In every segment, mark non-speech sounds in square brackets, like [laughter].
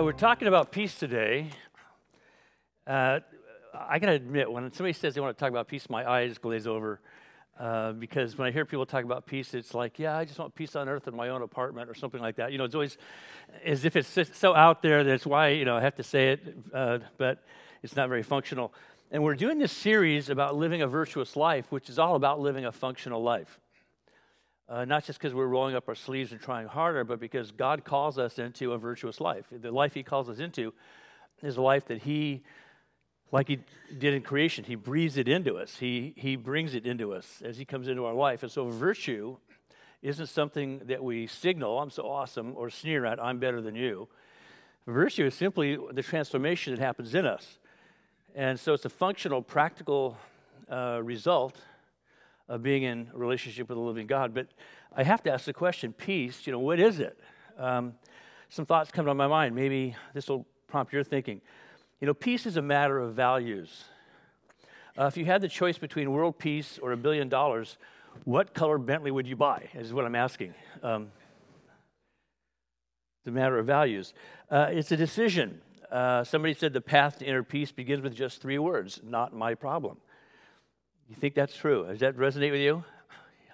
Uh, we're talking about peace today. Uh, I gotta admit, when somebody says they want to talk about peace, my eyes glaze over. Uh, because when I hear people talk about peace, it's like, yeah, I just want peace on earth in my own apartment or something like that. You know, it's always as if it's so- so out there. That's why you know I have to say it, uh, but it's not very functional. And we're doing this series about living a virtuous life, which is all about living a functional life. Uh, not just because we're rolling up our sleeves and trying harder, but because God calls us into a virtuous life. The life He calls us into is a life that He, like He did in creation, He breathes it into us. He, he brings it into us as He comes into our life. And so, virtue isn't something that we signal, I'm so awesome, or sneer at, I'm better than you. Virtue is simply the transformation that happens in us. And so, it's a functional, practical uh, result of being in a relationship with a living God. But I have to ask the question peace, you know, what is it? Um, some thoughts come to my mind. Maybe this will prompt your thinking. You know, peace is a matter of values. Uh, if you had the choice between world peace or a billion dollars, what color Bentley would you buy? Is what I'm asking. Um, it's a matter of values. Uh, it's a decision. Uh, somebody said the path to inner peace begins with just three words not my problem. You think that's true? Does that resonate with you?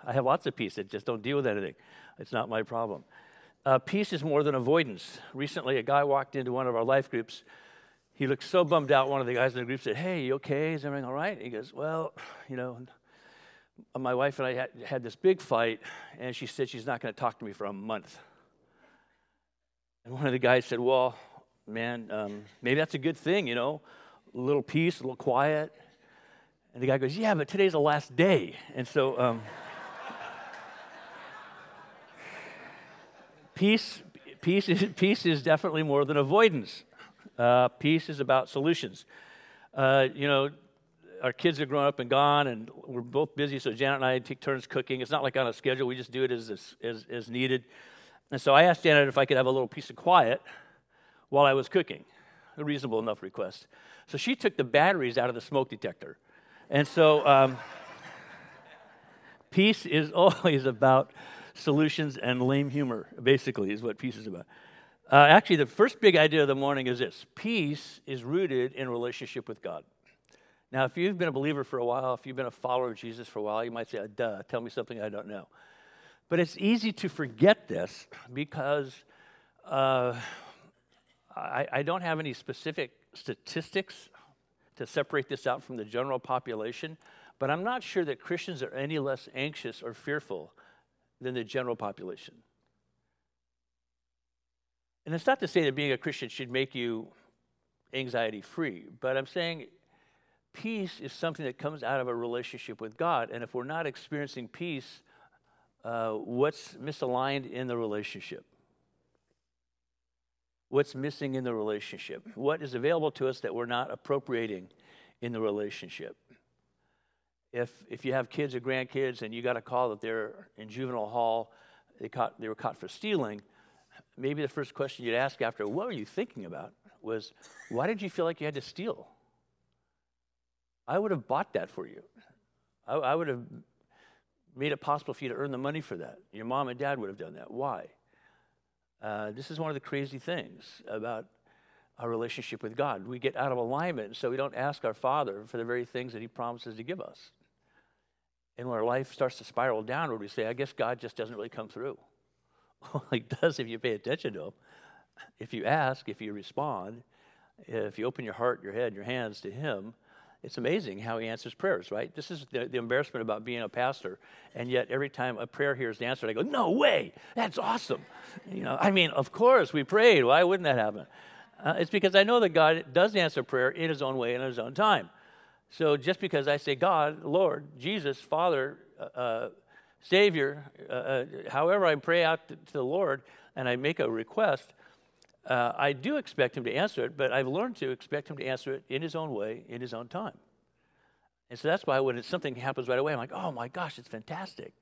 I have lots of peace. that just don't deal with anything. It's not my problem. Uh, peace is more than avoidance. Recently, a guy walked into one of our life groups. He looked so bummed out. One of the guys in the group said, Hey, you okay? Is everything all right? He goes, Well, you know, my wife and I had, had this big fight, and she said she's not going to talk to me for a month. And one of the guys said, Well, man, um, maybe that's a good thing, you know, a little peace, a little quiet. And the guy goes, Yeah, but today's the last day. And so, um, peace, peace, is, peace is definitely more than avoidance. Uh, peace is about solutions. Uh, you know, our kids are grown up and gone, and we're both busy. So Janet and I take turns cooking. It's not like on a schedule; we just do it as as, as needed. And so I asked Janet if I could have a little piece of quiet while I was cooking, a reasonable enough request. So she took the batteries out of the smoke detector, and so um, peace is [laughs] always about solutions and lame humor. Basically, is what peace is about. Uh, actually, the first big idea of the morning is this: peace is rooted in relationship with God. Now, if you've been a believer for a while, if you've been a follower of Jesus for a while, you might say, duh, tell me something I don't know. But it's easy to forget this because uh, I, I don't have any specific statistics to separate this out from the general population, but I'm not sure that Christians are any less anxious or fearful than the general population. And it's not to say that being a Christian should make you anxiety free, but I'm saying peace is something that comes out of a relationship with God. And if we're not experiencing peace, uh, what's misaligned in the relationship? What's missing in the relationship? What is available to us that we're not appropriating in the relationship? If, if you have kids or grandkids and you got a call that they're in juvenile hall, they, caught, they were caught for stealing, maybe the first question you'd ask after, what were you thinking about? was, why did you feel like you had to steal? I would have bought that for you. I, I would have made it possible for you to earn the money for that. Your mom and dad would have done that. Why? Uh, this is one of the crazy things about our relationship with God. We get out of alignment, so we don't ask our Father for the very things that He promises to give us. And when our life starts to spiral downward, we say, I guess God just doesn't really come through. [laughs] Well, He does if you pay attention to Him. If you ask, if you respond, if you open your heart, your head, your hands to Him, it's amazing how he answers prayers, right? This is the, the, embarrassment about being a pastor. And yet, every time a prayer here is answered, I go, No way, that's awesome. You know, I mean, of course, we prayed. Why wouldn't that happen? Uh, it's because I know that God does answer prayer in his own way and in his own time. So just because I say God, Lord, Jesus, Father, uh, uh Savior, uh, uh, however I pray out to, to, the Lord and I make a request, uh, I do expect him to answer it, but I've learned to expect him to answer it in his own way, in his own time. And so that's why when something happens right away, I'm like, oh my gosh, it's fantastic.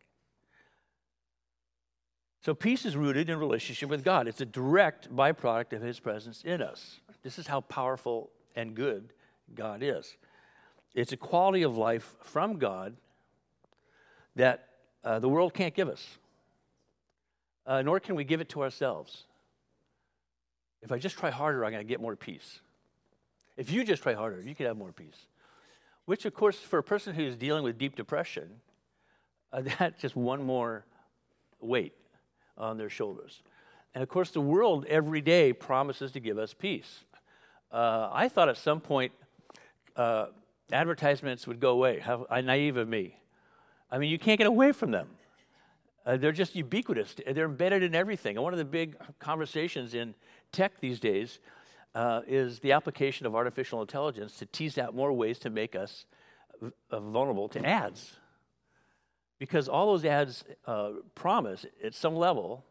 So peace is rooted in relationship with God. It's a direct byproduct of his presence in us. This is how powerful and good God is. It's a quality of life from God that uh, the world can't give us, uh, nor can we give it to ourselves. If I just try harder, I'm going to get more peace. If you just try harder, you can have more peace. Which, of course, for a person who's dealing with deep depression, uh, [laughs] that's just one more weight on their shoulders. And of course, the world every day promises to give us peace. Uh, I thought at some point uh, advertisements would go away. How naive of me. I mean, you can't get away from them. Uh, they're just ubiquitous. They're embedded in everything. And one of the big conversations in tech these days uh, is the application of artificial intelligence to tease out more ways to make us uh, vulnerable to ads. Because all those ads uh, promise, at some level,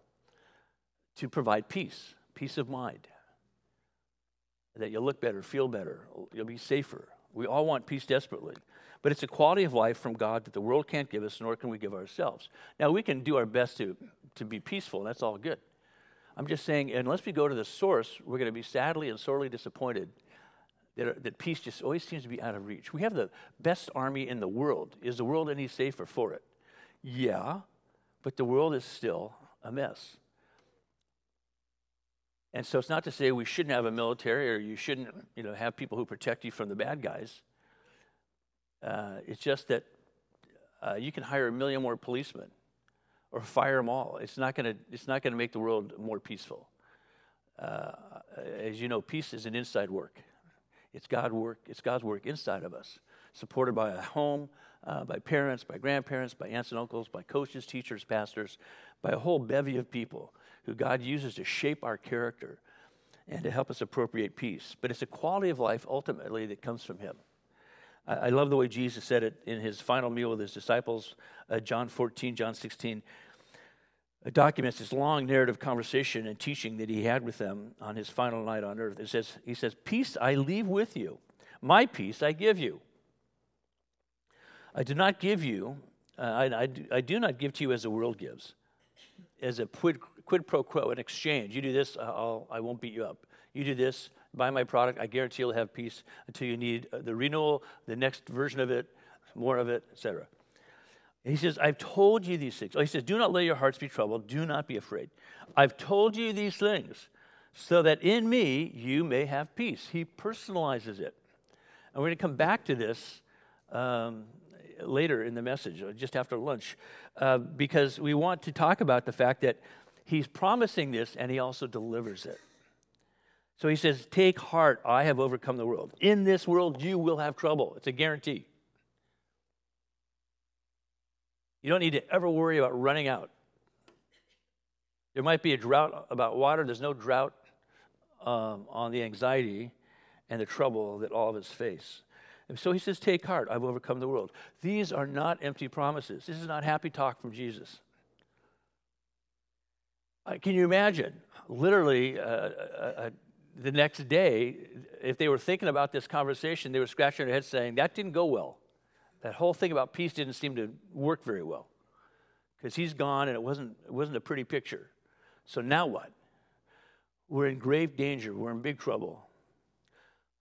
to provide peace, peace of mind. That you'll look better, feel better, you'll be safer. We all want peace desperately. But it's a quality of life from God that the world can't give us, nor can we give ourselves. Now, we can do our best to, to be peaceful, and that's all good. I'm just saying, unless we go to the source, we're going to be sadly and sorely disappointed that, that peace just always seems to be out of reach. We have the best army in the world. Is the world any safer for it? Yeah, but the world is still a mess. And so it's not to say we shouldn't have a military or you shouldn't you know, have people who protect you from the bad guys. Uh, it's just that uh, you can hire a million more policemen or fire them all. It's not going to it's not going to make the world more peaceful. Uh, as you know, peace is an inside work. It's God work. It's God's work inside of us, supported by a home, uh, by parents, by grandparents, by aunts and uncles, by coaches, teachers, pastors, by a whole bevy of people who God uses to shape our character and to help us appropriate peace. But it's a quality of life ultimately that comes from Him. I, I love the way Jesus said it in his final meal with his disciples, uh, John 14, John 16. Documents this long narrative conversation and teaching that he had with them on his final night on earth. It says, he says, Peace I leave with you, my peace I give you. I do not give you, uh, I, I, do, I do not give to you as the world gives, as a quid, quid pro quo, an exchange. You do this, I'll, I won't beat you up. You do this, buy my product, I guarantee you'll have peace until you need uh, the renewal, the next version of it, more of it, etc. He says, I've told you these things. Oh, he says, Do not let your hearts be troubled. Do not be afraid. I've told you these things so that in me you may have peace. He personalizes it. And we're going to come back to this um, later in the message, uh, just after lunch, uh, because we want to talk about the fact that he's promising this and he also delivers it. So he says, Take heart, I have overcome the world. In this world, you will have trouble. It's a guarantee. You don't need to ever worry about running out. There might be a drought about water, there's no drought um, on the anxiety and the trouble that all of us face. And so he says, Take heart, I've overcome the world. These are not empty promises. This is not happy talk from Jesus. Uh, can you imagine? Literally, uh, uh, uh, the next day, if they were thinking about this conversation, they were scratching their heads saying, That didn't go well. That whole thing about peace didn't seem to work very well because he's gone and it wasn't, it wasn't a pretty picture. So now what? We're in grave danger. We're in big trouble.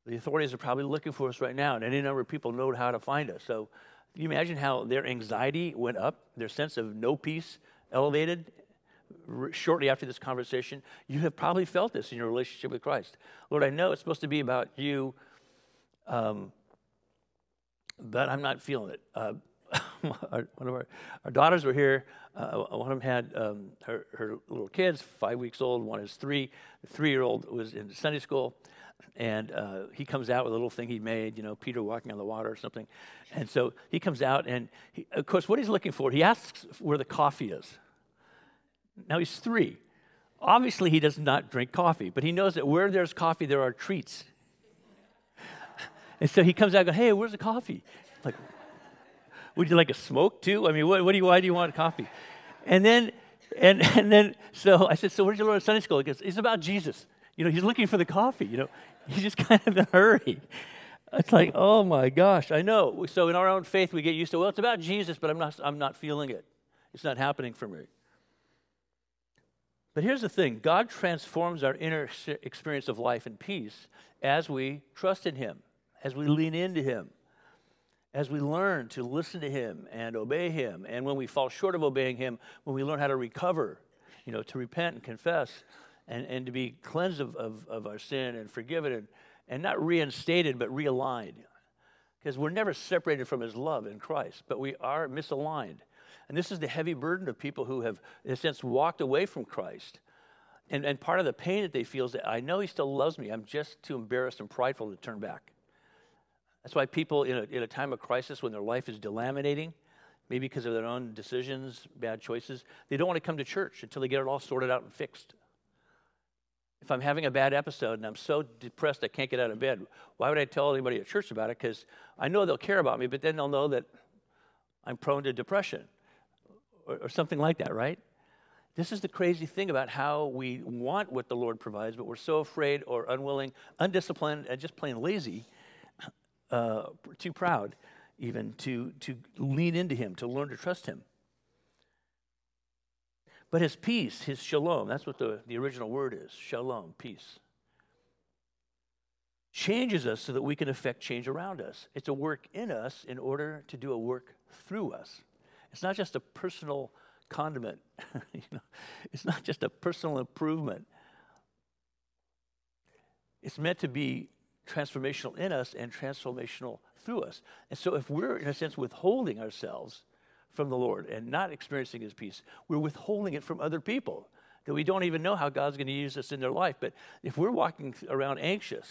The authorities are probably looking for us right now, and any number of people know how to find us. So, you imagine how their anxiety went up, their sense of no peace elevated shortly after this conversation? You have probably felt this in your relationship with Christ. Lord, I know it's supposed to be about you, um, but I'm not feeling it. Uh, [laughs] our, one of our, our daughters were here. Uh, one of them had um, her, her little kids, five weeks old. One is three. The three-year-old was in Sunday school, and uh, he comes out with a little thing he made, you know, Peter walking on the water or something. And so he comes out, and he, of course, what he's looking for, he asks where the coffee is. Now he's three. Obviously, he does not drink coffee, but he knows that where there's coffee, there are treats. And so he comes out and goes, Hey, where's the coffee? Like, would you like a smoke too? I mean, what, what do you, why do you want coffee? And then, and, [laughs] and then, so I said, so what did you learn at Sunday school? He goes, it's about Jesus. You know, he's looking for the coffee, you know. He's just [laughs] kind of in a hurry. It's like, oh my gosh, I know. So in our own faith, we get used to, well, it's about Jesus, but I'm not, I'm not feeling it. It's not happening for me. But here's the thing God transforms our inner experience of life and peace as we trust in Him, as we lean into Him as we learn to listen to him and obey him and when we fall short of obeying him when we learn how to recover you know to repent and confess and, and to be cleansed of, of, of our sin and forgiven and, and not reinstated but realigned. Because we're never separated from his love in christ but we are misaligned. And this is the heavy burden of people who have in a sense walked away from christ. And, and part of the pain that they feel is that i know he still loves me. I'm just too embarrassed and prideful to turn back that's why people in a, in a time of crisis, when their life is delaminating, maybe because of their own decisions, bad choices, they don't want to come to church until they get it all sorted out and fixed. If I'm having a bad episode and I'm so depressed I can't get out of bed, why would I tell anybody at church about it? Because I know they'll care about me, but then they'll know that I'm prone to depression or, or something like that, right? This is the crazy thing about how we want what the Lord provides, but we're so afraid or unwilling, undisciplined, and just plain lazy uh, too proud even to, to lean into him, to learn to trust him. But his peace, his shalom, that's what the, the original word is shalom, peace, changes us so that we can affect change around us. It's a work in us in order to do a work through us. It's not just a personal condiment, [laughs] you know, it's not just a personal improvement. It's meant to be transformational in us and transformational through us. And so, if we're, in a sense, withholding ourselves from the Lord and not experiencing His peace, we're withholding it from other people that we don't even know how God's going to use us in their life. But if we're walking around anxious,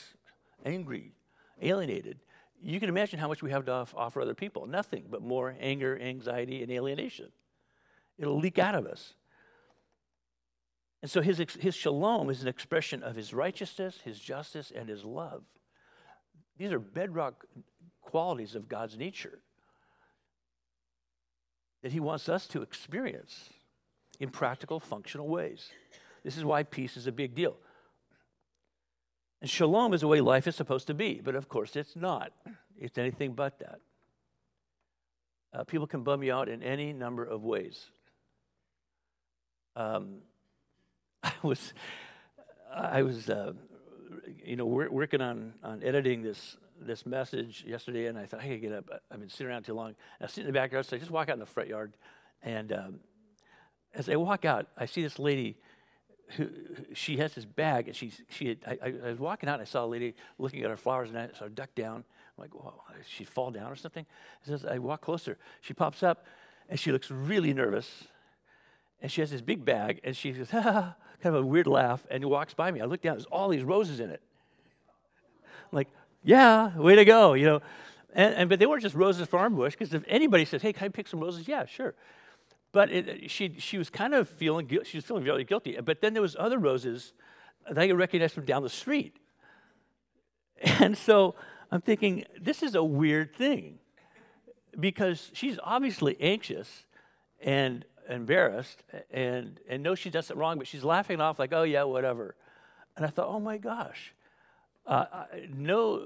angry, alienated, you can imagine how much we have to offer other people. Nothing but more anger, anxiety, and alienation. It'll leak out of us. And so his, his shalom is an expression of his righteousness, his justice, and his love. These are bedrock qualities of God's nature that He wants us to experience in practical, functional ways. This is why peace is a big deal. And shalom is the way life is supposed to be, but of course it's not. It's anything but that. Uh, people can bum you out in any number of ways. Um, [laughs] I was, I was, uh, you know, wor- working on on editing this this message yesterday, and I thought I could get up. I've been sitting around too long. I sitting in the backyard, so I just walk out in the front yard, and um, as I walk out, I see this lady. Who, she has this bag, and she's she. Had, I, I- was walking out, and I saw a lady looking at her flowers, and I so I ducked down. I'm like, "Whoa, did she fall down or something?" As I walk closer, she pops up, and she looks really nervous, and she has this big bag, and she says, [laughs] kind of a weird laugh, and walks by me. I look down, there's all these roses in it. I'm like, yeah, way to go, you know. And, and but they weren't just roses from our bush, because if anybody says, hey, can I pick some roses? Yeah, sure. But it, she, she was kind of feeling, she was feeling very guilty. But then there was other roses that I could recognize from down the street. And so I'm thinking, this is a weird thing because she's obviously anxious and embarrassed and, and knows she does it wrong, but she's laughing off like, oh, yeah, whatever. And I thought, oh my gosh, uh, no,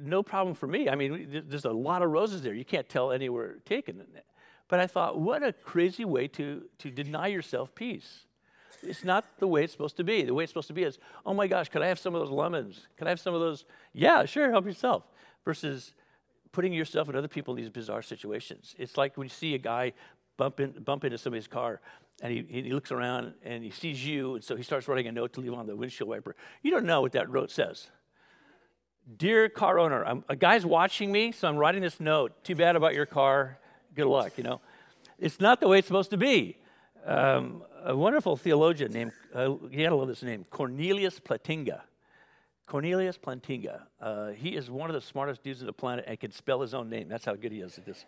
no problem for me. I mean, there's a lot of roses there. You can't tell any were taken. But I thought, what a crazy way to, to deny yourself peace. It's not the way it's supposed to be. The way it's supposed to be is, oh my gosh, could I have some of those lemons? Could I have some of those? Yeah, sure, help yourself. Versus putting yourself and other people in these bizarre situations. It's like when you see a guy bump, in, bump into somebody's car and he, he looks around and he sees you, and so he starts writing a note to leave on the windshield wiper. You don't know what that note says. Dear car owner, I'm, a guy's watching me, so I'm writing this note. Too bad about your car. Good luck, you know. It's not the way it's supposed to be. Um, a wonderful theologian named, uh, you gotta love this name, Cornelius Platinga. Cornelius Plantinga. Uh, he is one of the smartest dudes on the planet and can spell his own name. That's how good he is at this.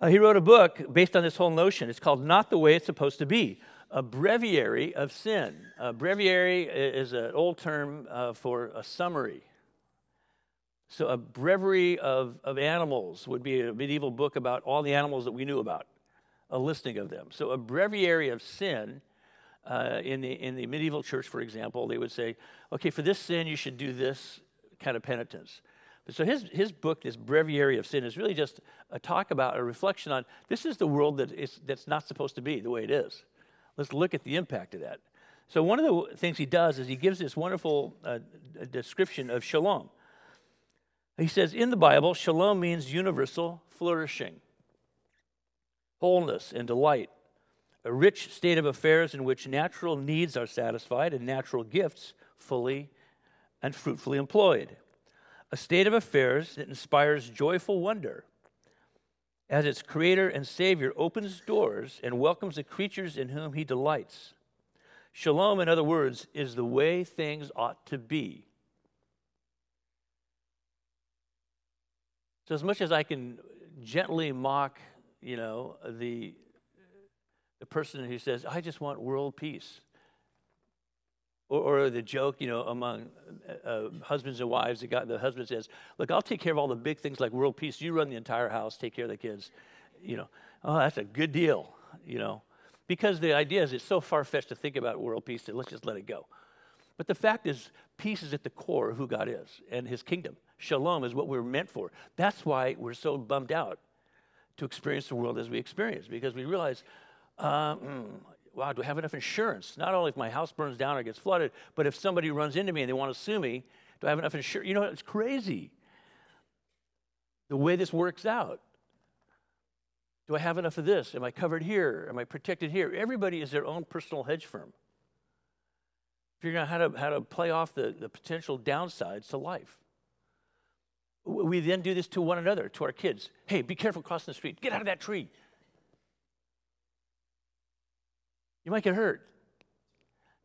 Uh, he wrote a book based on this whole notion. It's called Not the Way It's Supposed to Be A Breviary of Sin. A breviary is an old term uh, for a summary. So, a breviary of, of animals would be a medieval book about all the animals that we knew about, a listing of them. So, a breviary of sin uh, in, the, in the medieval church, for example, they would say, okay, for this sin, you should do this kind of penitence. So his, his book, this Breviary of Sin, is really just a talk about, a reflection on this is the world that is, that's not supposed to be the way it is. Let's look at the impact of that. So, one of the things he does is he gives this wonderful uh, description of shalom. He says, in the Bible, shalom means universal flourishing, wholeness, and delight a rich state of affairs in which natural needs are satisfied and natural gifts fully and fruitfully employed. A state of affairs that inspires joyful wonder as its creator and savior opens doors and welcomes the creatures in whom he delights. Shalom, in other words, is the way things ought to be. So, as much as I can gently mock, you know, the the person who says, I just want world peace. Or, or the joke, you know, among uh, uh, husbands and wives, the, guy, the husband says, Look, I'll take care of all the big things like world peace. You run the entire house, take care of the kids. You know, oh, that's a good deal, you know. Because the idea is it's so far fetched to think about world peace that let's just let it go. But the fact is, peace is at the core of who God is and his kingdom. Shalom is what we're meant for. That's why we're so bummed out to experience the world as we experience, because we realize, um, mm, wow, do I have enough insurance? Not only if my house burns down or gets flooded, but if somebody runs into me and they want to sue me, do I have enough insurance? You know, it's crazy the way this works out. Do I have enough of this? Am I covered here? Am I protected here? Everybody is their own personal hedge firm. Figuring out how to, how to play off the, the potential downsides to life. We then do this to one another, to our kids. Hey, be careful crossing the street. Get out of that tree. You might get hurt.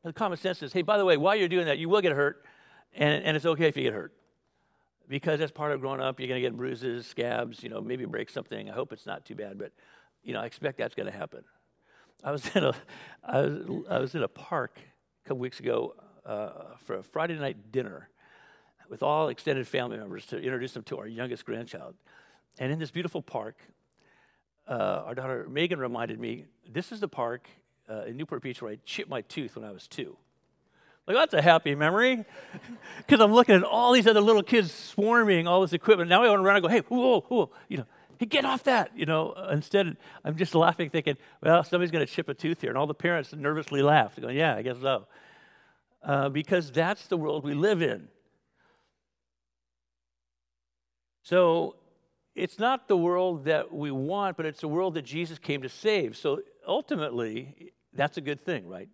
But The common sense is, hey, by the way, while you're doing that, you will get hurt, and, and it's okay if you get hurt. Because that's part of growing up. You're going to get bruises, scabs, you know, maybe break something. I hope it's not too bad, but, you know, I expect that's going to happen. I was [laughs] in a, I was, I was in a park a couple weeks ago uh, for a Friday night dinner with all extended family members to introduce them to our youngest grandchild. And in this beautiful park, uh, our daughter Megan reminded me this is the park uh, in Newport Beach where I chipped my tooth when I was two. Like, that's a happy memory. [laughs] Because I'm looking at all these other little kids swarming all this equipment. Now I want to run and go, hey, whoa, whoa, you know, hey, get off that. You know, instead, I'm just laughing, thinking, well, somebody's going to chip a tooth here. And all the parents nervously laugh, going, yeah, I guess so. Uh, because that's the world we live in. So it's not the world that we want, but it's the world that Jesus came to save. So ultimately, that's a good thing, right?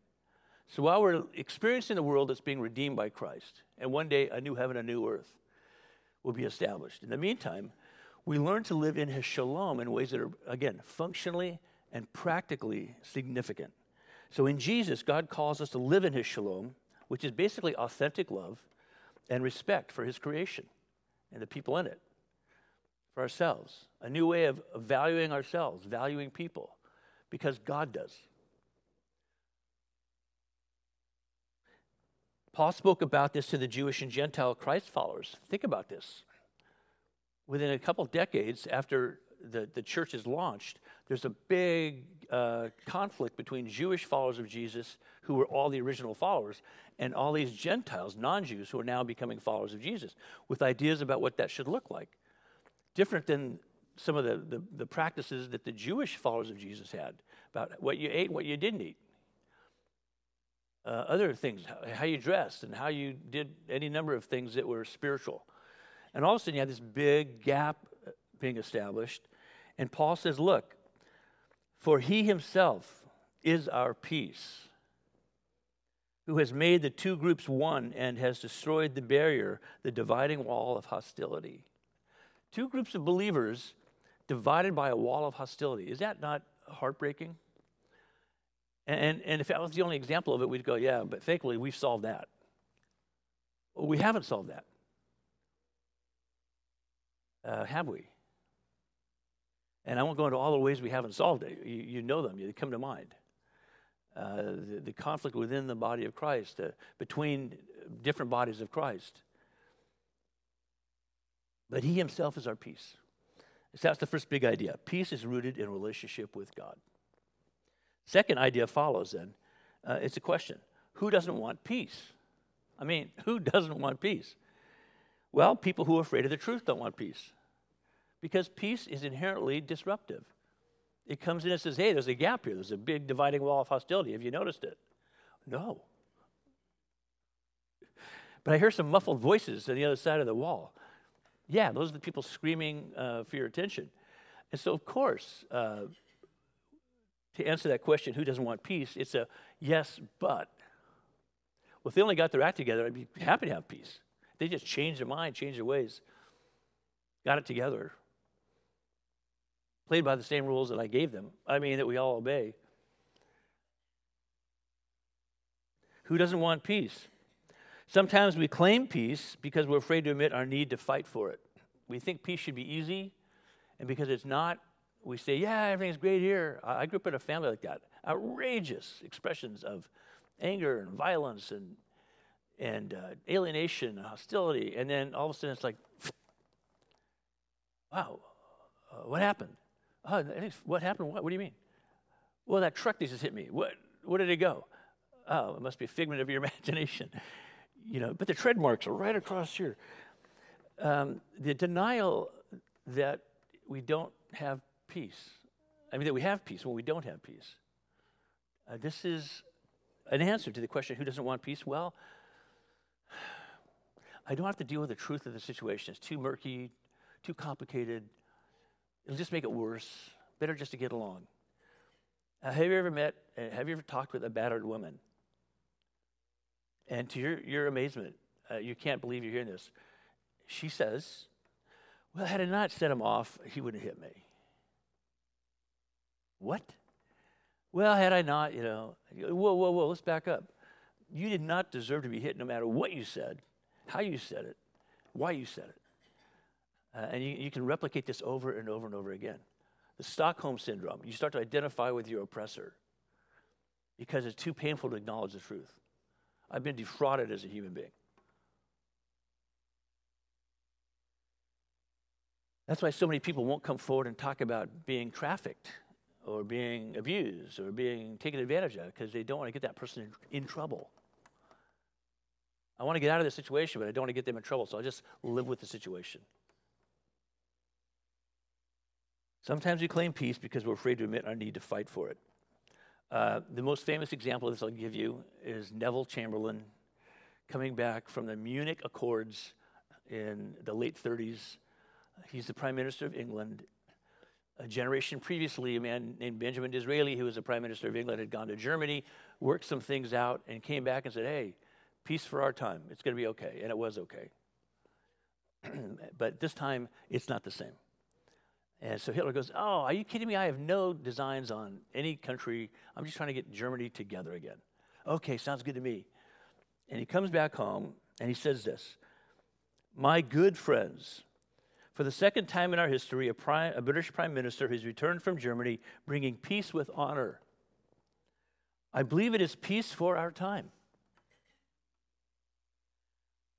So while we're experiencing the world that's being redeemed by Christ, and one day a new heaven, a new earth will be established. In the meantime, we learn to live in his shalom in ways that are, again, functionally and practically significant. So in Jesus, God calls us to live in his shalom, which is basically authentic love and respect for his creation and the people in it, for ourselves, a new way of valuing ourselves, valuing people, because God does. Paul spoke about this to the Jewish and Gentile Christ followers. Think about this. Within a couple decades after the, the church is launched, there's a big uh, conflict between Jewish followers of Jesus, who were all the original followers, and all these Gentiles, non Jews, who are now becoming followers of Jesus, with ideas about what that should look like. Different than some of the, the, the practices that the Jewish followers of Jesus had about what you ate and what you didn't eat uh, other things, how you dressed and how you did any number of things that were spiritual. And all of a sudden, you have this big gap uh, being established. And Paul says, Look, for he himself is our peace, who has made the two groups one and has destroyed the barrier, the dividing wall of hostility. Two groups of believers divided by a wall of hostility. Is that not heartbreaking? And, and if that was the only example of it, we'd go, yeah, but thankfully we've solved that. Well, we haven't solved that. Uh, have we? And I won't go into all the ways we haven't solved it. You, you know them, they come to mind. Uh, the, the, conflict within the body of Christ, uh, between different bodies of Christ. But He Himself is our peace. So that's the first big idea. Peace is rooted in relationship with God. Second idea follows then. Uh, it's a question Who doesn't want peace? I mean, [laughs] who doesn't want peace? Well, people who are afraid of the truth don't want peace because peace is inherently disruptive. It comes in and says, hey, there's a gap here. There's a big dividing wall of hostility. Have you noticed it? No. But I hear some muffled voices on the other side of the wall. Yeah, those are the people screaming uh, for your attention. And so, of course, uh, to answer that question, who doesn't want peace? It's a yes, but. Well, if they only got their act together, I'd be happy to have peace. They just changed their mind, changed their ways, got it together, played by the same rules that I gave them. I mean, that we all obey. Who doesn't want peace? Sometimes we claim peace because we're afraid to admit our need to fight for it. We think peace should be easy, and because it's not, we say, yeah, everything's great here. I grew up in a family like that. Outrageous expressions of anger and violence and, and uh, alienation and hostility. And then all of a sudden it's like, wow, uh, what happened? Oh, what happened? What, what do you mean? Well, that truck just hit me. What, where did it go? Oh, it must be a figment of your [laughs] imagination. You know, but the tread marks are right across here. Um, the denial that we don't have peace. I mean, that we have peace when we don't have peace. Uh, this is an answer to the question who doesn't want peace? Well, I don't have to deal with the truth of the situation. It's too murky, too complicated. It'll just make it worse. Better just to get along. Uh, have you ever met, uh, have you ever talked with a battered woman? And to your, your amazement, uh, you can't believe you're hearing this. She says, Well, had I not set him off, he wouldn't hit me. What? Well, had I not, you know, whoa, whoa, whoa, let's back up. You did not deserve to be hit no matter what you said, how you said it, why you said it. Uh, and you, you can replicate this over and over and over again. The Stockholm Syndrome, you start to identify with your oppressor because it's too painful to acknowledge the truth. I've been defrauded as a human being. That's why so many people won't come forward and talk about being trafficked or being abused or being taken advantage of because they don't want to get that person in, in trouble. I want to get out of this situation, but I don't want to get them in trouble, so I'll just live with the situation. Sometimes we claim peace because we're afraid to admit our need to fight for it. Uh, the most famous example of this I'll give you is Neville Chamberlain coming back from the Munich Accords in the late 30s. He's the Prime Minister of England. A generation previously, a man named Benjamin Disraeli, who was the Prime Minister of England, had gone to Germany, worked some things out, and came back and said, Hey, peace for our time. It's going to be okay. And it was okay. [clears throat] but this time, it's not the same. And so Hitler goes, Oh, are you kidding me? I have no designs on any country. I'm just trying to get Germany together again. Okay, sounds good to me. And he comes back home and he says this My good friends, for the second time in our history, a, prime, a British prime minister has returned from Germany bringing peace with honor. I believe it is peace for our time.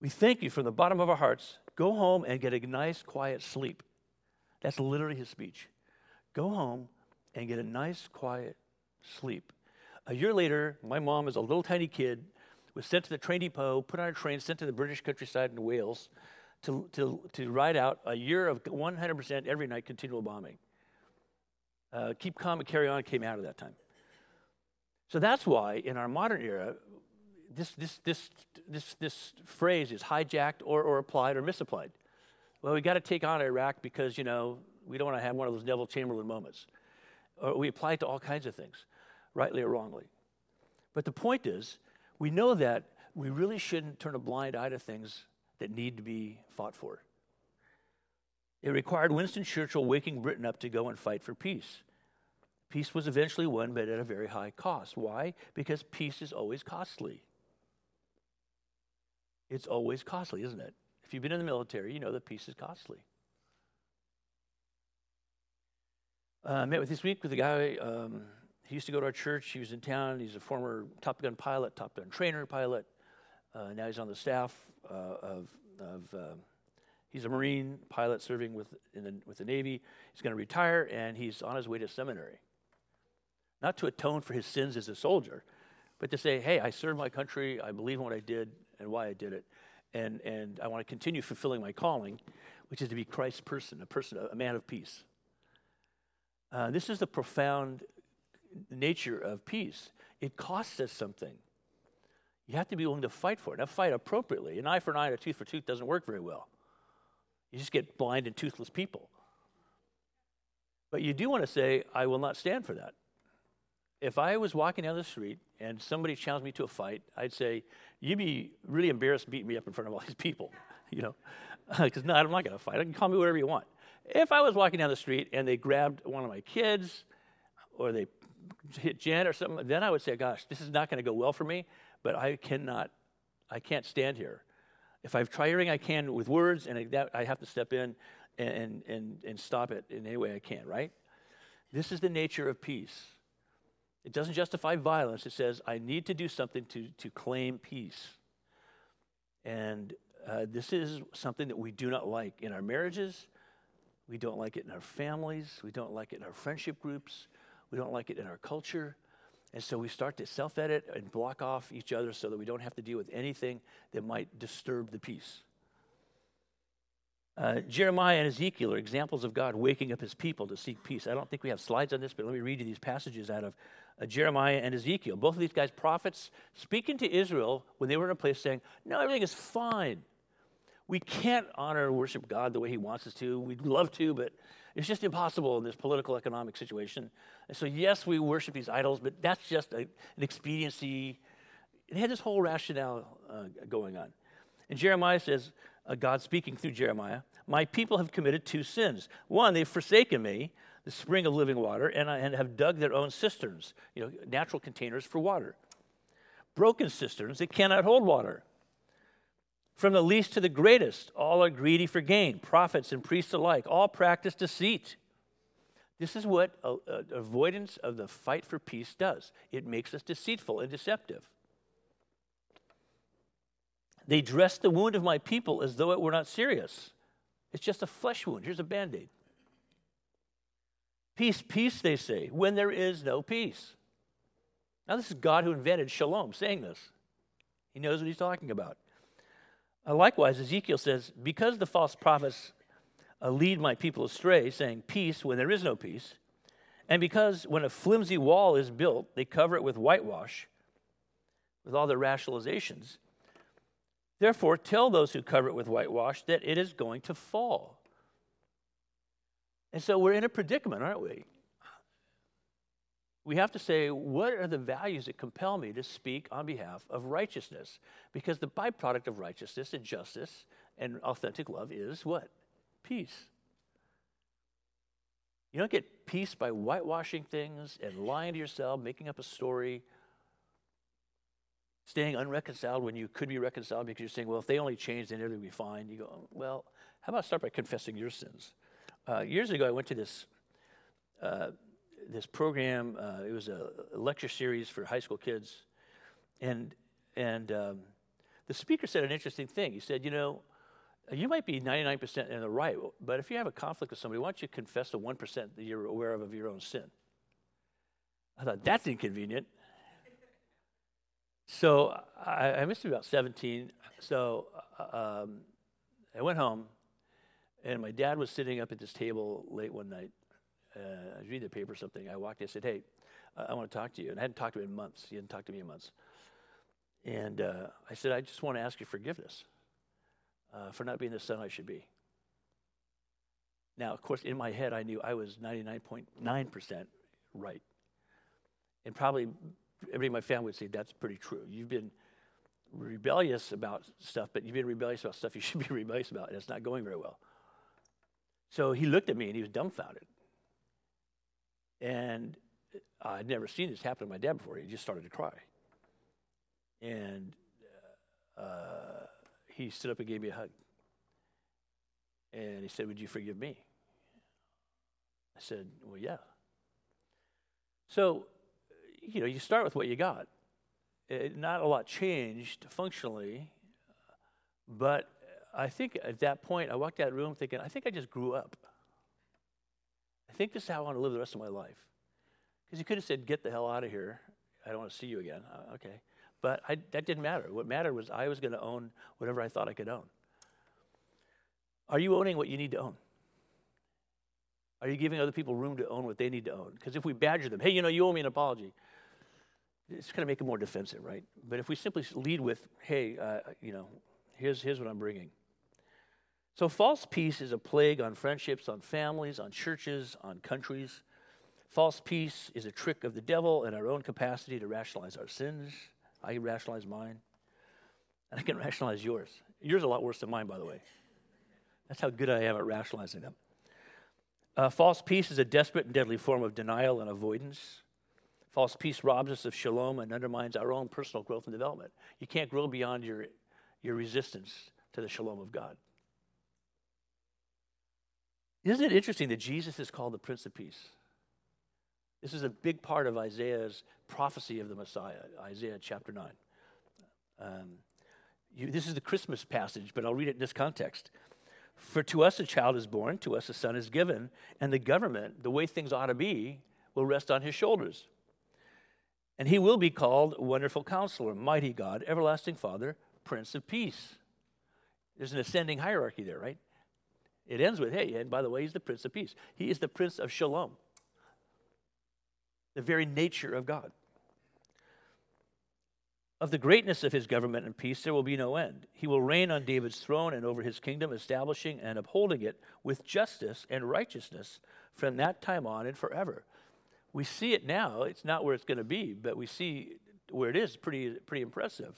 We thank you from the bottom of our hearts. Go home and get a nice, quiet sleep. That's literally his speech. Go home and get a nice, quiet sleep. A year later, my mom, as a little tiny kid, was sent to the train depot, put on a train, sent to the British countryside in Wales to, to, to ride out a year of 100% every night continual bombing. Uh, keep calm and carry on came out of that time. So that's why in our modern era, this, this, this, this, this phrase is hijacked or, or applied or misapplied. Well, we got to take on Iraq because, you know, we don't want to have one of those Neville Chamberlain moments. Or we apply it to all kinds of things, rightly or wrongly. But the point is, we know that we really shouldn't turn a blind eye to things that need to be fought for. It required Winston Churchill waking Britain up to go and fight for peace. Peace was eventually won, but at a very high cost. Why? Because peace is always costly. It's always costly, isn't it? If you've been in the military, you know that peace is costly. Uh, I met with this week with a guy. Um, he used to go to our church. He was in town. He's a former Top Gun pilot, Top Gun trainer pilot. Uh, now he's on the staff uh, of, of uh, he's a Marine pilot serving with, the, with the Navy. He's going to retire, and he's on his way to seminary. Not to atone for his sins as a soldier, but to say, hey, I served my country. I believe in what I did and why I did it and, and I want to continue fulfilling my calling, which is to be Christ's person, a person, a man of peace. Uh, this is the profound nature of peace. It costs us something. You have to be willing to fight for it. Now, fight appropriately. An eye for an eye and a tooth for a tooth doesn't work very well. You just get blind and toothless people. But you do want to say, I will not stand for that. If I was walking down the street and somebody challenged me to a fight, I'd say, you'd be really embarrassed beating me up in front of all these people, [laughs] you know, [laughs] because no, I'm not going to fight. I can call me whatever you want. If I was walking down the street and they grabbed one of my kids or they hit Jen or something, then I would say, gosh, this is not going to go well for me, but I cannot, I can't stand here. If I've tried everything I can with words and I, that, I have to step in and, and, and stop it in any way I can, right? This is the nature of peace. It doesn't justify violence. It says, I need to do something to, to claim peace. And uh, this is something that we do not like in our marriages. We don't like it in our families. We don't like it in our friendship groups. We don't like it in our culture. And so we start to self edit and block off each other so that we don't have to deal with anything that might disturb the peace. Uh, Jeremiah and Ezekiel are examples of God waking up his people to seek peace. I don't think we have slides on this, but let me read you these passages out of uh, Jeremiah and Ezekiel. Both of these guys, prophets, speaking to Israel when they were in a place saying, No, everything is fine. We can't honor and worship God the way He wants us to. We'd love to, but it's just impossible in this political economic situation. And so, yes, we worship these idols, but that's just a, an expediency. It had this whole rationale uh, going on. And Jeremiah says, uh, God speaking through Jeremiah, My people have committed two sins. One, they've forsaken me, the spring of living water, and, uh, and have dug their own cisterns, you know, natural containers for water. Broken cisterns that cannot hold water. From the least to the greatest, all are greedy for gain. Prophets and priests alike, all practice deceit. This is what uh, uh, avoidance of the fight for peace does it makes us deceitful and deceptive. They dress the wound of my people as though it were not serious. It's just a flesh wound. Here's a band aid. Peace, peace, they say, when there is no peace. Now, this is God who invented shalom saying this. He knows what he's talking about. Uh, likewise, Ezekiel says, Because the false prophets uh, lead my people astray, saying peace when there is no peace, and because when a flimsy wall is built, they cover it with whitewash, with all their rationalizations. Therefore, tell those who cover it with whitewash that it is going to fall. And so we're in a predicament, aren't we? We have to say, what are the values that compel me to speak on behalf of righteousness? Because the byproduct of righteousness and justice and authentic love is what? Peace. You don't get peace by whitewashing things and lying to yourself, making up a story, staying unreconciled when you could be reconciled because you're saying, well, if they only change, then everything will be fine. You go, well, how about start by confessing your sins? Uh, years ago, I went to this. Uh, this program. Uh, it was a lecture series for high school kids, and and um, the speaker said an interesting thing. He said, you know, you might be 99% in the right, but if you have a conflict with somebody, why don't you confess the 1% that you're aware of of your own sin? I thought that's inconvenient. So I, I must be about 17. So uh, um, I went home, and my dad was sitting up at this table late one night, uh, I was reading the paper or something. I walked in and said, Hey, I, want to talk to you. And I hadn't talked to him in months. He hadn't talked to me in months. And uh, I said, I just want to ask you forgiveness uh, for not being the son I should be. Now, of course, in my head, I knew I was 99.9% right. And probably everybody in my family would say that's pretty true. You've been rebellious about stuff, but you've been rebellious about stuff you [laughs] should be rebellious about, and it's not going very well. So he looked at me and he was dumbfounded. And uh, I'd never seen this happen to my dad before. He just started to cry. And uh, uh, he stood up and gave me a hug. And he said, Would you forgive me? I said, Well, yeah. So, you know, you start with what you got. It, not a lot changed functionally, but I think at that point, I walked out of the room thinking, I think I just grew up. I think this is how I want to live the rest of my life. Because he could have said, Get the hell out of here. I don't want to see you again. Uh, okay. But I, that didn't matter. What mattered was I was going to own whatever I thought I could own. Are you owning what you need to own? Are you giving other people room to own what they need to own? Because if we badger them, hey, you know, you owe me an apology, it's going to make them more defensive, right? But if we simply lead with, hey, uh, you know, here's, here's what I'm bringing. So, false peace is a plague on friendships, on families, on churches, on countries. False peace is a trick of the devil and our own capacity to rationalize our sins. I can rationalize mine, and I can [laughs] rationalize yours. Yours is a lot worse than mine, by the way. That's how good I am at rationalizing them. Uh, false peace is a desperate and deadly form of denial and avoidance. False peace robs us of shalom and undermines our own personal growth and development. You can't grow beyond your, your resistance to the shalom of God. Isn't it interesting that Jesus is called the Prince of Peace? This is a big part of Isaiah's prophecy of the Messiah, Isaiah chapter 9. Um, you, this is the Christmas passage, but I'll read it in this context. For to us a child is born, to us a son is given, and the government, the way things ought to be, will rest on his shoulders. And he will be called Wonderful Counselor, Mighty God, Everlasting Father, Prince of Peace. There's an ascending hierarchy there, right? It ends with, hey, and by the way, he's the Prince of Peace. He is the Prince of Shalom, the very nature of God. Of the greatness of his government and peace, there will be no end. He will reign on David's throne and over his kingdom, establishing and upholding it with justice and righteousness from that time on and forever. We see it now. It's not where it's going to be, but we see where it is pretty, pretty impressive.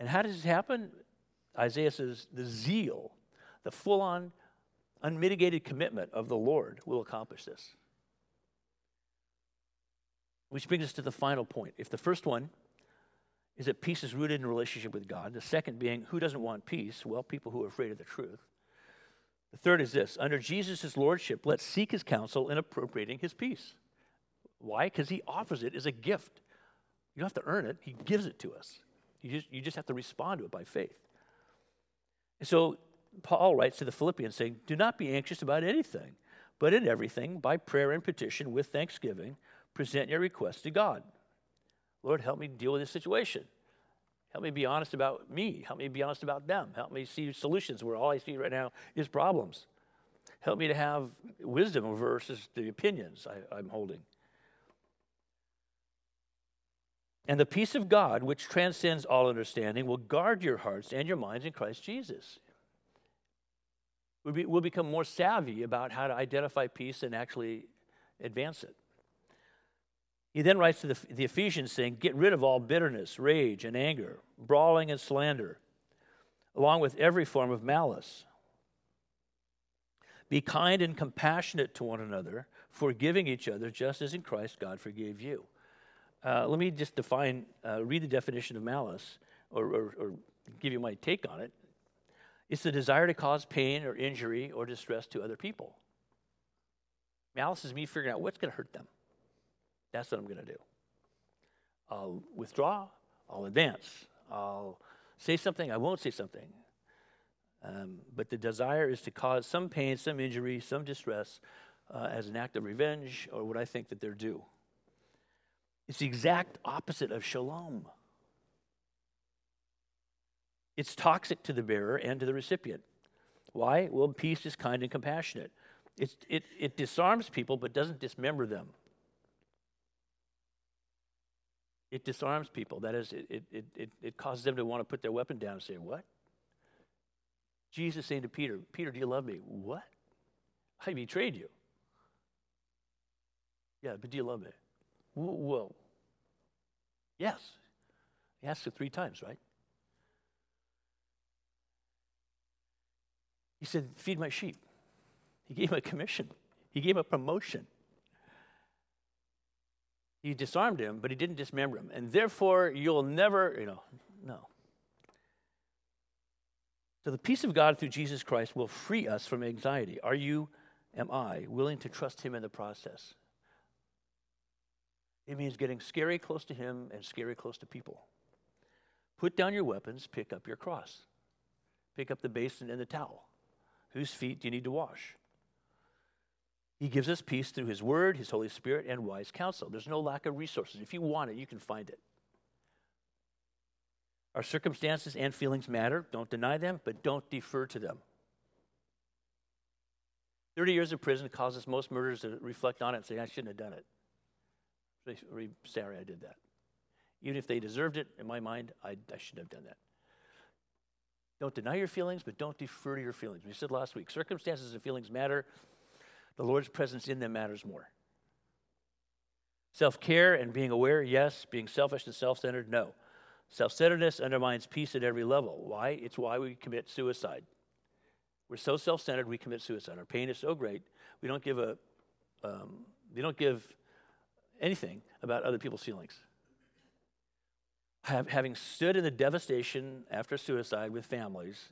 And how does this happen? Isaiah says, the zeal the full on, unmitigated commitment of the Lord will accomplish this. Which brings us to the final point. If the first one is that peace is rooted in relationship with God, the second being who doesn't want peace? Well, people who are afraid of the truth. The third is this under Jesus' lordship, let's seek his counsel in appropriating his peace. Why? Because he offers it as a gift. You don't have to earn it, he gives it to us. You just, you just have to respond to it by faith. And so Paul writes to the Philippians saying, Do not be anxious about anything, But in everything, by prayer and petition with thanksgiving, present your requests to God. Lord, help me deal with this situation. Help me be honest about me. Help me be honest about them. Help me see solutions where all I see right now is problems. Help me to have wisdom versus the opinions I, I'm holding. And the peace of God, which transcends all understanding, will guard your hearts and your minds in Christ Jesus. We'll, be, we'll become more savvy about how to identify peace and actually advance it. He then writes to the, the Ephesians saying, Get rid of all bitterness, rage, and anger, brawling and slander, along with every form of malice. Be kind and compassionate to one another, forgiving each other, just as in Christ God forgave you. Uh, let me just define, uh, read the definition of malice, or, or, or give you my take on it. It's the desire to cause pain or injury or distress to other people. Malice is me figuring out what's going to hurt them. That's what I'm going to do. I'll withdraw, I'll advance, I'll say something, I won't say something. Um, but the desire is to cause some pain, some injury, some distress uh, as an act of revenge or what I think that they're due. It's the exact opposite of shalom. It's toxic to the bearer and to the recipient. Why? Well, peace is kind and compassionate. It's, it, it disarms people but doesn't dismember them. It disarms people. That is, it, it, it, it causes them to want to put their weapon down and say, What? Jesus saying to Peter, Peter, do you love me? What? I betrayed you. Yeah, but do you love me? Well, yes. He asked it three times, right? He said, Feed my sheep. He gave him a commission, he gave him a promotion. He disarmed him, but he didn't dismember him. And therefore, you'll never, you know, no. So the peace of God through Jesus Christ will free us from anxiety. Are you, am I, willing to trust him in the process? It means getting scary close to him and scary close to people. Put down your weapons, pick up your cross. Pick up the basin and the towel. Whose feet do you need to wash? He gives us peace through His Word, His Holy Spirit, and wise counsel. There's no lack of resources. If you want it, you can find it. Our circumstances and feelings matter. Don't deny them, but don't defer to them. 30 years of prison causes most murderers to reflect on it and say, I shouldn't have done it. Sorry I did that. Even if they deserved it, in my mind, I, I shouldn't have done that. Don't deny your feelings, but don't defer to your feelings. We said last week circumstances and feelings matter, the Lord's presence in them matters more. Self care and being aware, yes. Being selfish and self centered, no. Self centeredness undermines peace at every level. Why? It's why we commit suicide. We're so self centered, we commit suicide. Our pain is so great, we don't give a, um, we don't give anything about other people's feelings. Have, having stood in the devastation after suicide with families,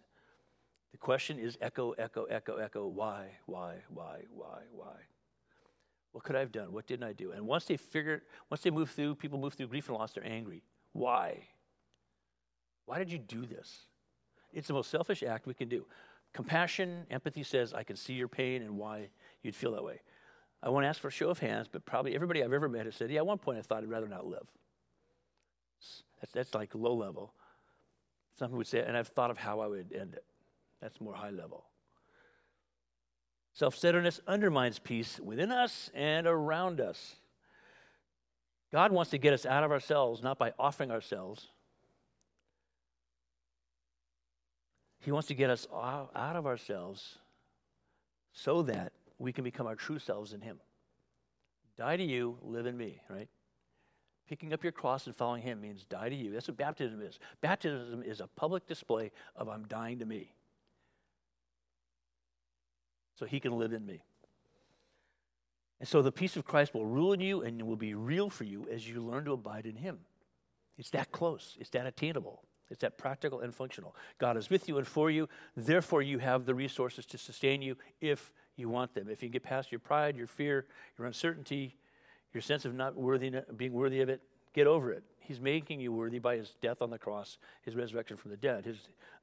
the question is echo, echo, echo, echo. Why, why, why, why, why? What could I have done? What didn't I do? And once they figure, once they move through, people move through grief and loss, they're angry. Why? Why did you do this? It's the most selfish act we can do. Compassion, empathy says, I can see your pain and why you'd feel that way. I won't ask for a show of hands, but probably everybody I've ever met has said, Yeah, at one point I thought I'd rather not live. That's, that's like low level. Some would say, and I've thought of how I would end it. That's more high level. Self centeredness undermines peace within us and around us. God wants to get us out of ourselves, not by offering ourselves. He wants to get us out of ourselves so that we can become our true selves in Him. Die to you, live in me, right? Picking up your cross and following Him means die to you. That's what baptism is. Baptism is a public display of I'm dying to me so he can live in me. And so the peace of Christ will rule in you and will be real for you as you learn to abide in him. It's that close, it's that attainable, it's that practical and functional. God is with you and for you, therefore, you have the resources to sustain you if you want them. If you get past your pride, your fear, your uncertainty, your sense of not worthy, being worthy of it, get over it. He's making you worthy by his death on the cross, his resurrection from the dead, his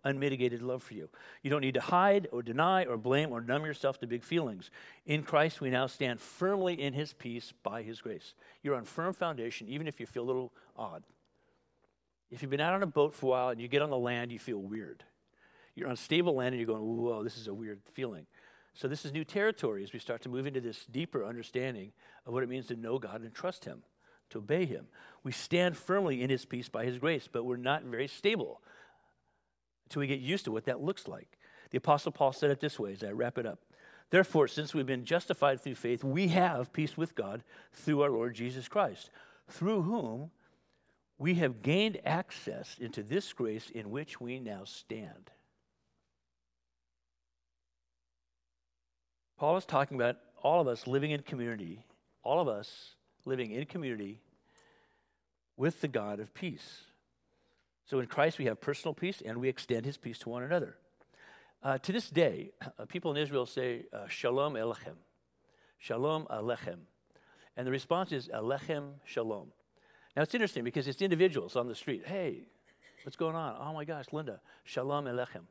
unmitigated love for you. You don't need to hide or deny or blame or numb yourself to big feelings. In Christ, we now stand firmly in his peace by his grace. You're on firm foundation, even if you feel a little odd. If you've been out on a boat for a while and you get on the land, you feel weird. You're on stable land and you're going, whoa, this is a weird feeling. So, this is new territory as we start to move into this deeper understanding of what it means to know God and trust Him, to obey Him. We stand firmly in His peace by His grace, but we're not very stable until we get used to what that looks like. The Apostle Paul said it this way as I wrap it up. Therefore, since we've been justified through faith, we have peace with God through our Lord Jesus Christ, through whom we have gained access into this grace in which we now stand. Paul is talking about all of us living in community, all of us living in community with the God of peace. So in Christ, we have personal peace and we extend his peace to one another. Uh, to this day, uh, people in Israel say, uh, Shalom Alechem. Shalom Alechem. And the response is, Alechem Shalom. Now it's interesting because it's individuals on the street. Hey, what's going on? Oh my gosh, Linda, Shalom Alechem.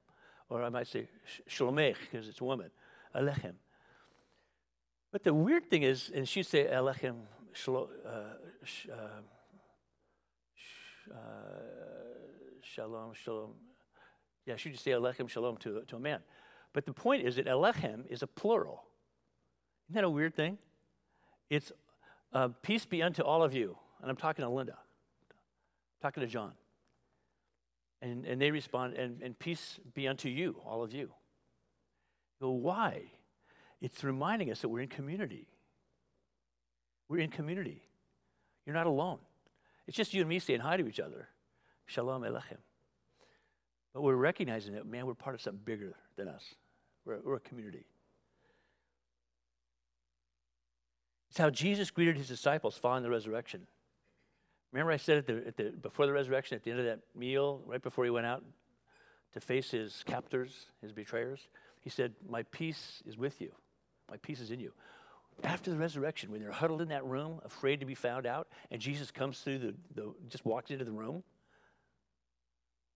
Or I might say, Shalomech, because it's a woman. Alechem. But the weird thing is, and she'd say Elechem shlo, uh, sh, uh, sh, uh, Shalom, Shalom. Yeah, she'd just say Elechem Shalom to, to a man. But the point is that Elechem is a plural. Isn't that a weird thing? It's uh, peace be unto all of you. And I'm talking to Linda, I'm talking to John. And, and they respond, and, and peace be unto you, all of you. You go, why? It's reminding us that we're in community. We're in community. You're not alone. It's just you and me saying hi to each other. Shalom Elechem. But we're recognizing that, man, we're part of something bigger than us. We're, we're a community. It's how Jesus greeted his disciples following the resurrection. Remember, I said at the, at the, before the resurrection, at the end of that meal, right before he went out to face his captors, his betrayers, he said, My peace is with you. My peace is in you. After the resurrection, when they're huddled in that room, afraid to be found out, and Jesus comes through the, the just walks into the room,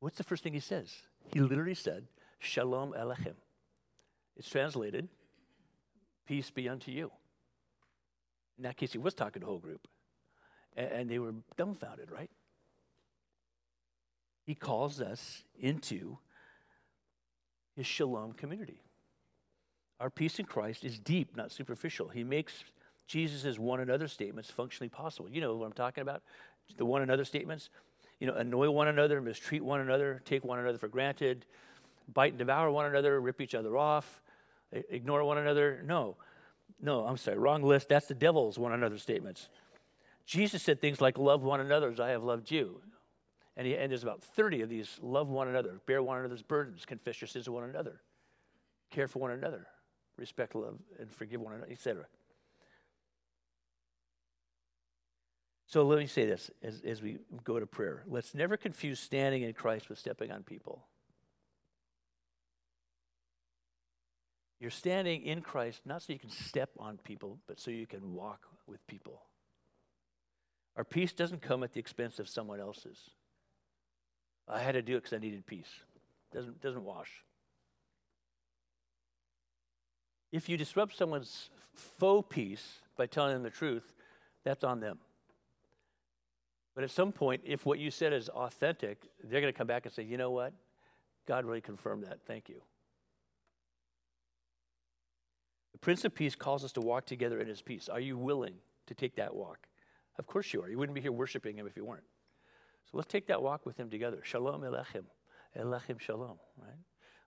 what's the first thing he says? He literally said, Shalom Alechem. It's translated, peace be unto you. In that case, he was talking to the whole group. And, and they were dumbfounded, right? He calls us into his shalom community. Our peace in Christ is deep, not superficial. He makes Jesus' one another statements functionally possible. You know what I'm talking about? The one another statements. You know, annoy one another, mistreat one another, take one another for granted, bite and devour one another, rip each other off, ignore one another. No, no, I'm sorry, wrong list. That's the devil's one another statements. Jesus said things like, Love one another as I have loved you. And, he, and there's about 30 of these love one another, bear one another's burdens, confess your sins to one another, care for one another respect, love, and forgive one another, etc. So let me say this as, as we go to prayer. Let's never confuse standing in Christ with stepping on people. You're standing in Christ not so you can step on people, but so you can walk with people. Our peace doesn't come at the expense of someone else's. I had to do it because I needed peace. Doesn't, doesn't wash. If you disrupt someone's faux peace by telling them the truth, that's on them. But at some point, if what you said is authentic, they're going to come back and say, you know what? God really confirmed that. Thank you. The Prince of Peace calls us to walk together in his peace. Are you willing to take that walk? Of course you are. You wouldn't be here worshiping him if you weren't. So let's take that walk with him together. Shalom Elechem. Elechem Shalom, right?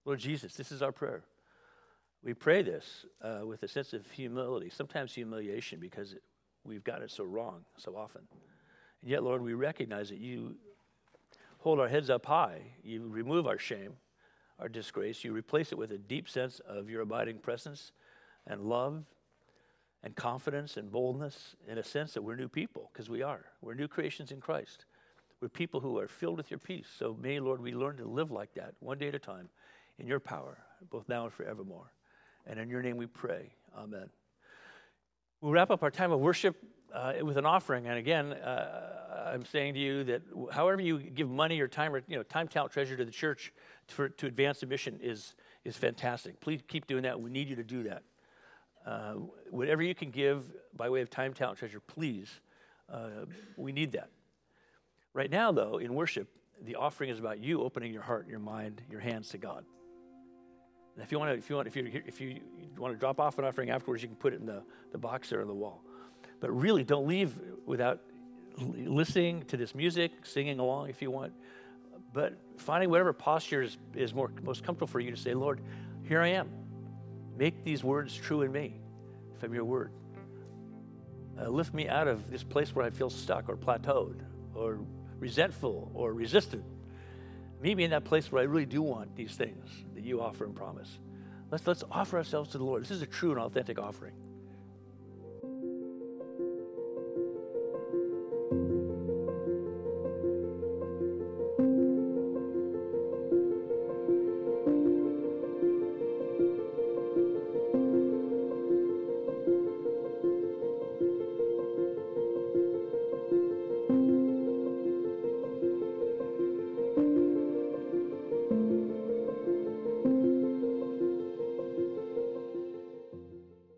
Lord Jesus, this is our prayer. We pray this uh, with a sense of humility, sometimes humiliation because we've got it so wrong so often. And yet, Lord, we recognize that you hold our heads up high. You remove our shame, our disgrace. You replace it with a deep sense of your abiding presence and love and confidence and boldness in a sense that we're new people, because we are. We're new creations in Christ. We're people who are filled with your peace. So may, Lord, we learn to live like that one day at a time in your power, both now and forevermore. And in your name we pray. Amen. We'll wrap up our time of worship uh, with an offering, and again, uh, I'm saying to you that however you give money or time or you know time, talent, treasure to the church for, to advance the mission is is fantastic. Please keep doing that. We need you to do that. Uh, whatever you can give by way of time, talent, treasure, please. Uh, we need that. Right now, though, in worship, the offering is about you opening your heart, your mind, your hands to God. And if you want to, if you want, if you if you want to drop off an offering afterwards, you can put it in the, the box there on the wall. But really, don't leave without listening to this music, singing along if you want, but finding whatever posture is, is more, most comfortable for you to say, Lord, here I am. Make these words true in me from your word. Uh, lift me out of this place where I feel stuck or plateaued or resentful or resistant. Meet me in that place where I really do want these things that you offer and promise. Let's, let's offer ourselves to the Lord. This is a true and authentic offering.